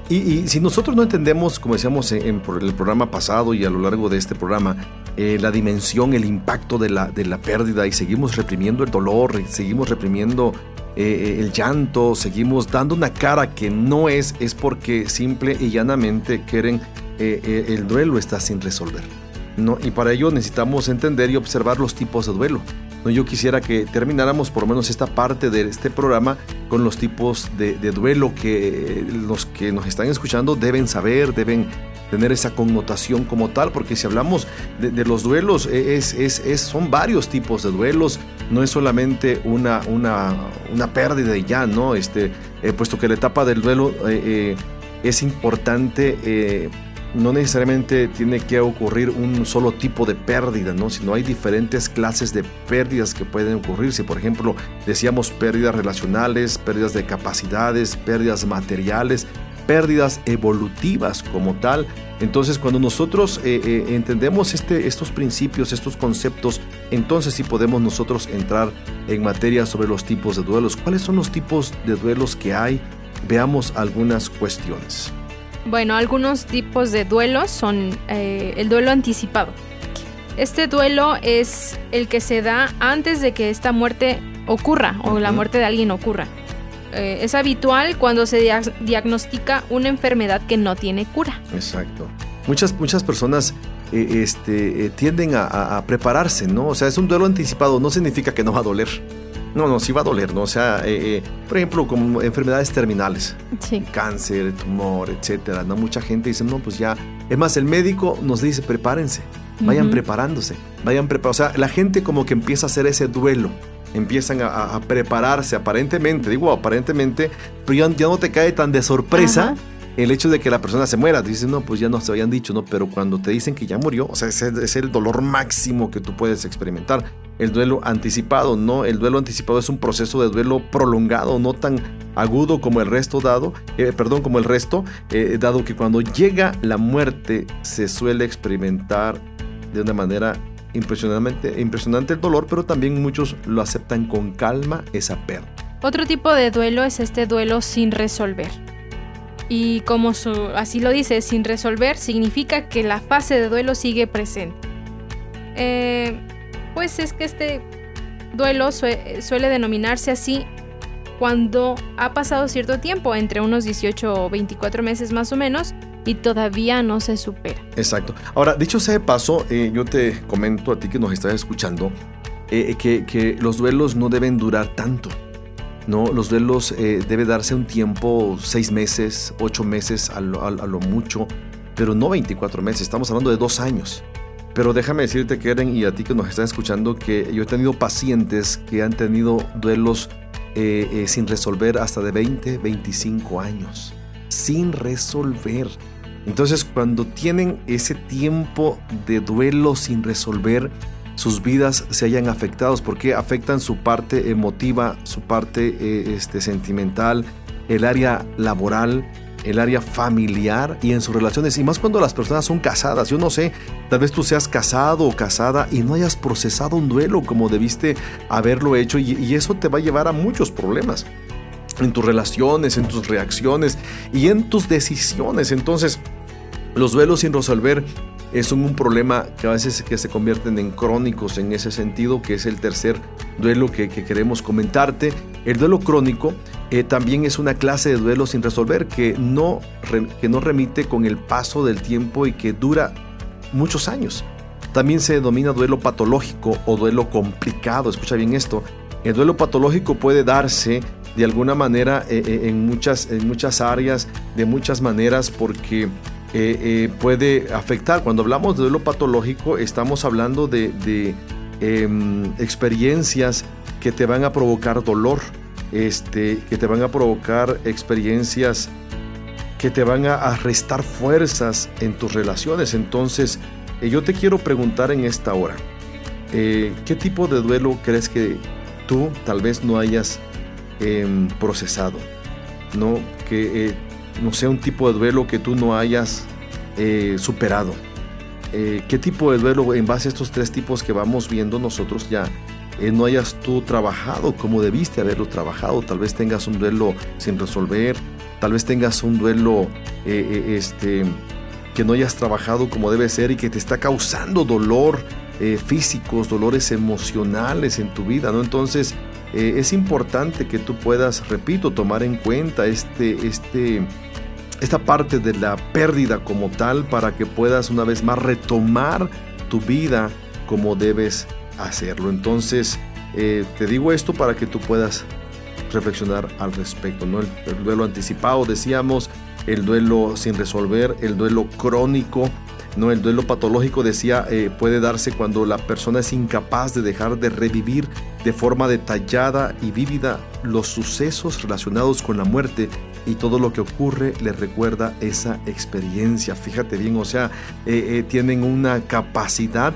Y, si nosotros no entendemos, como decíamos en, el programa pasado y a lo largo de este programa, eh, la dimensión, el impacto de la, de la pérdida y seguimos reprimiendo el dolor, seguimos reprimiendo eh, el llanto, seguimos dando una cara que no es, es porque simple y llanamente quieren eh, eh, el duelo está sin resolver. ¿no? Y para ello necesitamos entender y observar los tipos de duelo. ¿no? Yo quisiera que termináramos por lo menos esta parte de este programa con los tipos de, duelo que eh, los que nos están escuchando deben saber, deben tener esa connotación como tal, porque si hablamos de, de los duelos, eh, es, es, es, son varios tipos de duelos, no es solamente una, una, una pérdida y ya, ¿no? Este, eh, puesto que la etapa del duelo eh, eh, es importante no necesariamente tiene que ocurrir un solo tipo de pérdida, ¿no? sino hay diferentes clases de pérdidas que pueden ocurrirse. Por ejemplo, decíamos pérdidas relacionales, pérdidas de capacidades, pérdidas materiales, pérdidas evolutivas como tal. Entonces, cuando nosotros eh, eh, entendemos este, estos principios, estos conceptos, entonces sí podemos nosotros entrar en materia sobre los tipos de duelos. ¿Cuáles son los tipos de duelos que hay? Veamos algunas cuestiones. Bueno, algunos tipos de duelos son eh, el duelo anticipado. Este duelo es el que se da antes de que esta muerte ocurra o la muerte de alguien ocurra. Eh, es habitual cuando se dia- diagnostica una enfermedad que no tiene cura. Exacto. Muchas, muchas personas eh, este, eh, tienden a, a- a prepararse, ¿no? O sea, es un duelo anticipado, no significa que no va a doler. No, no, sí va a doler, ¿no? O sea, por ejemplo, como enfermedades terminales, Sí. cáncer, tumor, etcétera, ¿no? Mucha gente dice, no, pues ya. Es más, el médico nos dice, prepárense, vayan preparándose, vayan preparándose. O sea, la gente como que empieza a hacer ese duelo. Empiezan a, prepararse aparentemente, digo aparentemente, pero ya, ya no te cae tan de sorpresa Ajá. el hecho de que la persona se muera, dices, no, pues ya no se habían dicho, ¿no? Pero cuando te dicen que ya murió, o sea, ese es el dolor máximo que tú puedes experimentar. El duelo anticipado, ¿no? El duelo anticipado es un proceso de duelo prolongado, no tan agudo como el resto dado, eh, perdón, como el resto, eh, dado que cuando llega la muerte se suele experimentar de una manera impresionante, impresionante el dolor, pero también muchos lo aceptan con calma esa pérdida. Otro tipo de duelo es este duelo sin resolver. Y como así lo dice, sin resolver significa que la fase de duelo sigue presente. Eh, pues es que este duelo suele denominarse así cuando ha pasado cierto tiempo, entre unos 18 o 24 meses más o menos, y todavía no se supera. Exacto. Ahora, dicho sea de paso, eh, yo te comento a ti que nos estás escuchando eh, que, los duelos no deben durar tanto. ¿no? Los duelos eh, debe darse un tiempo, seis meses, ocho meses a lo, a lo, mucho, pero no 24 meses, estamos hablando de dos años. Pero déjame decirte, Keren, y a ti que nos estás escuchando, que yo he tenido pacientes que han tenido duelos sin resolver hasta de 20, 25 años. Sin resolver. Entonces cuando tienen ese tiempo de duelo sin resolver, sus vidas se hayan afectados porque afectan su parte emotiva, su parte eh, este, sentimental, el área laboral, el área familiar y en sus relaciones. Y más cuando las personas son casadas. Yo no sé, tal vez tú seas casado o casada y no hayas procesado un duelo como debiste haberlo hecho y eso te va a llevar a muchos problemas en tus relaciones, en tus reacciones y en tus decisiones. Entonces, los duelos sin resolver son un problema que a veces que se convierten en crónicos en ese sentido, que es el tercer duelo que, queremos comentarte. El duelo crónico eh, también es una clase de duelo sin resolver que no, que no remite con el paso del tiempo y que dura muchos años. También se denomina duelo patológico o duelo complicado. Escucha bien esto. El duelo patológico puede darse de alguna manera eh, eh, en, muchas, en muchas áreas, de muchas maneras, porque eh, eh, puede afectar. Cuando hablamos de duelo patológico, estamos hablando de, em, experiencias que te van a provocar dolor, este, que te van a provocar experiencias que te van a, restar fuerzas en tus relaciones. Entonces, eh, yo te quiero preguntar en esta hora, ¿qué tipo de duelo crees que tú tal vez no hayas em, procesado? ¿No? Que no sea un tipo de duelo que tú no hayas eh, superado. Eh, ¿Qué tipo de duelo en base a estos tres tipos que vamos viendo nosotros ya eh, no hayas tú trabajado como debiste haberlo trabajado? Tal vez tengas un duelo sin resolver, tal vez tengas un duelo este, que no hayas trabajado como debe ser y que te está causando dolor físicos, dolores emocionales en tu vida, ¿no? Entonces, es importante que tú puedas, repito, tomar en cuenta este, este, esta parte de la pérdida como tal para que puedas una vez más retomar tu vida como debes hacerlo. Entonces, eh, te digo esto para que tú puedas reflexionar al respecto. ¿no? El, duelo anticipado, decíamos, el duelo sin resolver, el duelo crónico. ¿no? El duelo patológico, decía, eh, puede darse cuando la persona es incapaz de dejar de revivir de forma detallada y vívida los sucesos relacionados con la muerte y todo lo que ocurre le recuerda esa experiencia. Fíjate bien, o sea, eh, eh, tienen una capacidad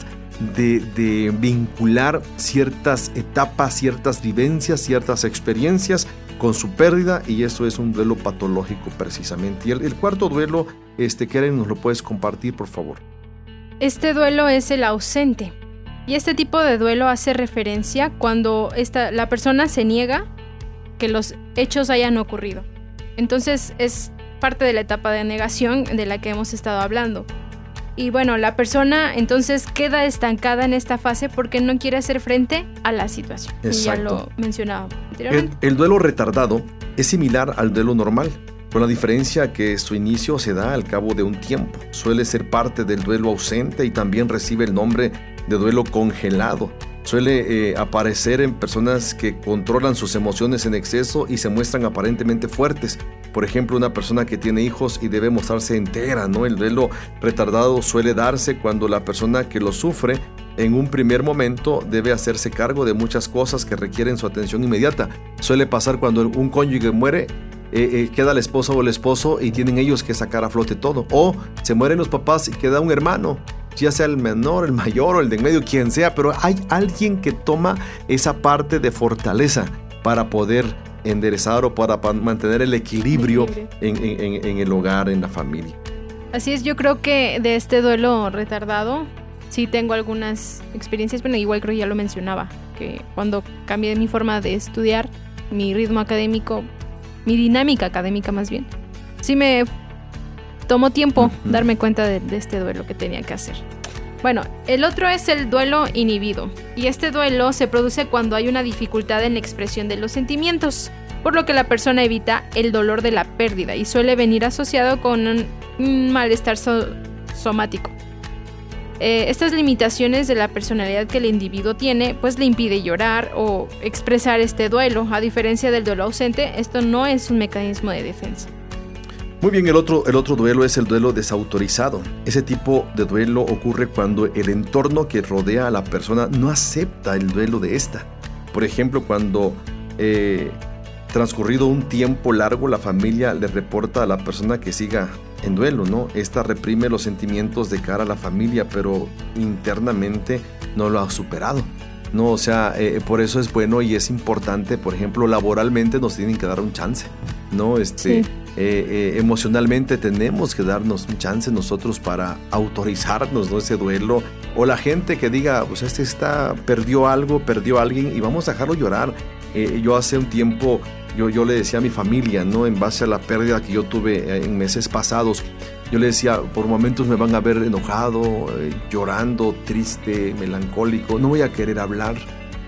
de, vincular ciertas etapas, ciertas vivencias, ciertas experiencias con su pérdida y eso es un duelo patológico precisamente. Y el, cuarto duelo, este, Karen, ¿nos lo puedes compartir, por favor? Este duelo es el ausente. Y este tipo de duelo hace referencia cuando esta, la persona se niega que los hechos hayan ocurrido. Entonces es parte de la etapa de negación de la que hemos estado hablando. Y bueno, la persona entonces queda estancada en esta fase porque no quiere hacer frente a la situación. ya lo mencionaba anteriormente. El, el duelo retardado es similar al duelo normal, con la diferencia que su inicio se da al cabo de un tiempo. Suele ser parte del duelo ausente y también recibe el nombre de duelo congelado suele eh, aparecer en personas que controlan sus emociones en exceso y se muestran aparentemente fuertes. Por ejemplo, una persona que tiene hijos y debe mostrarse entera, ¿no? El duelo retardado suele darse cuando la persona que lo sufre en un primer momento debe hacerse cargo de muchas cosas que requieren su atención inmediata. Suele pasar cuando un cónyuge muere eh, queda la esposa o el esposo y tienen ellos que sacar a flote todo. O se mueren los papás y queda un hermano, ya sea el menor, el mayor o el de en medio, quien sea, pero hay alguien que toma esa parte de fortaleza para poder enderezar o para mantener el equilibrio, En, el hogar, en la familia. Así es, yo creo que de este duelo retardado sí tengo algunas experiencias, pero igual creo que ya lo mencionaba, que cuando cambié mi forma de estudiar, mi ritmo académico, mi dinámica académica más bien, sí me tomó tiempo darme cuenta de, de este duelo que tenía que hacer. Bueno, el otro es el duelo inhibido, y este duelo se produce cuando hay una dificultad en la expresión de los sentimientos, por lo que la persona evita el dolor de la pérdida y suele venir asociado con un malestar somático. Eh, estas limitaciones de la personalidad que el individuo tiene, pues le impide llorar o expresar este duelo. A diferencia del duelo ausente, esto no es un mecanismo de defensa. Muy bien, el otro, el otro duelo es el duelo desautorizado. Ese tipo de duelo ocurre cuando el entorno que rodea a la persona no acepta el duelo de esta. Por ejemplo, cuando eh, transcurrido un tiempo largo la familia le reporta a la persona que siga en duelo, ¿no? Esta reprime los sentimientos de cara a la familia, pero internamente no lo ha superado. No, o sea, eh, por eso es bueno y es importante, por ejemplo, laboralmente nos tienen que dar un chance, ¿no? Este, eh, eh, emocionalmente tenemos que darnos un chance nosotros para autorizarnos ¿no? ese duelo. O la gente que diga, pues este está, perdió algo, perdió a alguien y vamos a dejarlo llorar. Eh, yo hace un tiempo, yo, yo le decía a mi familia, ¿no? En base a la pérdida que yo tuve en meses pasados, yo le decía, por momentos me van a ver enojado, llorando, triste, melancólico, no voy a querer hablar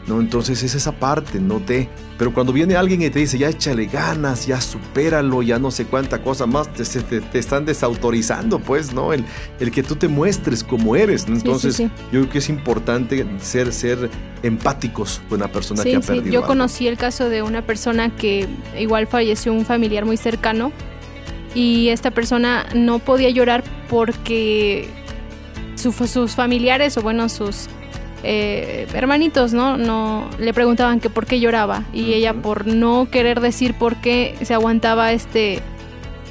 ¿no? Entonces es esa parte, no te... Pero cuando viene alguien y te dice, ya échale ganas, ya supéralo, ya no sé cuánta cosa más, te, están desautorizando, pues, ¿no? El, el, que tú te muestres como eres. Entonces, yo creo que es importante ser, ser empáticos con una persona que ha perdido. Yo conocí el caso de una persona que igual falleció un familiar muy cercano y esta persona no podía llorar porque sus familiares o bueno, sus eh, hermanitos, ¿no? No le preguntaban que por qué lloraba y ella por no querer decir por qué se aguantaba este,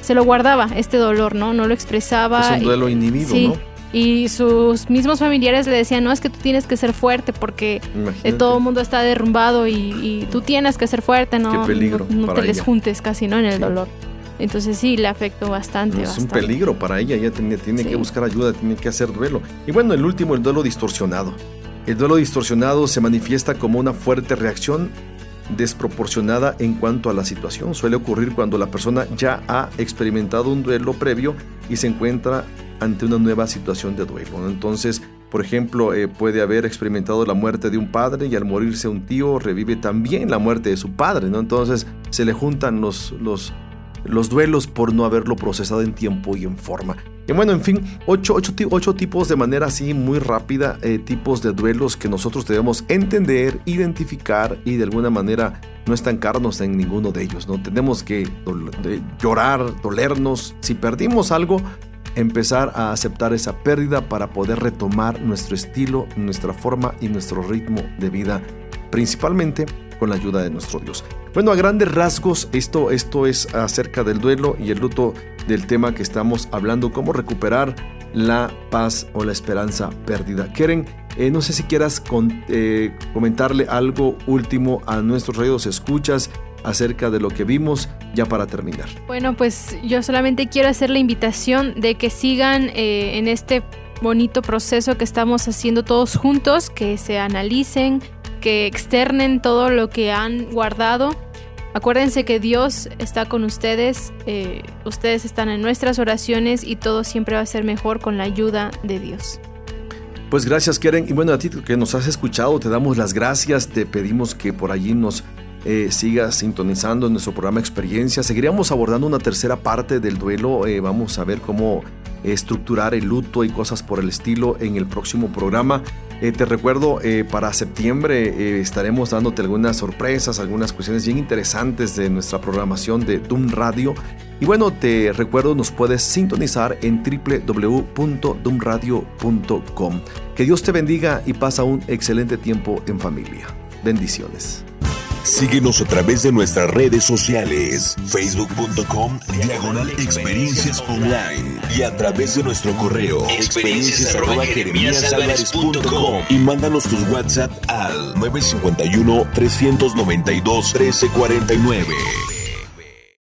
se lo guardaba este dolor, ¿no? No lo expresaba. Es un duelo inhibido, ¿no? Y sus mismos familiares le decían, no, es que tú tienes que ser fuerte porque eh, todo el mundo está derrumbado y, tú tienes que ser fuerte, ¿no? no, te les juntes casi, ¿no? En el dolor. Entonces sí, le afectó bastante. es un peligro para ella, ella tiene, tiene que buscar ayuda, tiene que hacer duelo. Y bueno, el último, el duelo distorsionado. El duelo distorsionado se manifiesta como una fuerte reacción desproporcionada en cuanto a la situación. Suele ocurrir cuando la persona ya ha experimentado un duelo previo y se encuentra ante una nueva situación de duelo. Entonces, por ejemplo, eh, puede haber experimentado la muerte de un padre y al morirse un tío revive también la muerte de su padre. ¿no? Entonces se le juntan los, los, los duelos por no haberlo procesado en tiempo y en forma. Y bueno, en fin, ocho, tipos de manera así muy rápida, eh, tipos de duelos que nosotros debemos entender, identificar y de alguna manera no estancarnos en ninguno de ellos. ¿no? Tenemos que llorar, dolernos. Si perdimos algo, empezar a aceptar esa pérdida para poder retomar nuestro estilo, nuestra forma y nuestro ritmo de vida, principalmente con la ayuda de nuestro Dios. Bueno, a grandes rasgos, esto, esto es acerca del duelo y el luto del tema que estamos hablando, cómo recuperar la paz o la esperanza perdida. Keren, eh, no sé si quieras eh, comentarle algo último a nuestros radios escuchas acerca de lo que vimos ya para terminar. Bueno, pues yo solamente quiero hacer la invitación de que sigan eh, en este bonito proceso que estamos haciendo todos juntos, que se analicen, que externen todo lo que han guardado. Acuérdense que Dios está con ustedes, eh, ustedes están en nuestras oraciones y todo siempre va a ser mejor con la ayuda de Dios. Pues gracias Keren y bueno a ti que nos has escuchado te damos las gracias, te pedimos que por allí nos eh, sigas sintonizando en nuestro programa Experiencia. Seguiríamos abordando una tercera parte del duelo, eh, vamos a ver cómo estructurar el luto y cosas por el estilo en el próximo programa. Eh, te recuerdo, eh, para septiembre eh, estaremos dándote algunas sorpresas, algunas cuestiones bien interesantes de nuestra programación de Doom Radio. Y bueno, te recuerdo, nos puedes sintonizar en www.doomradio.com. Que Dios te bendiga y pasa un excelente tiempo en familia. Bendiciones. Síguenos a través de nuestras redes sociales, facebook.com diagonal experiencias online y a través de nuestro correo experiencias y mándanos tus WhatsApp al 951 392 1349.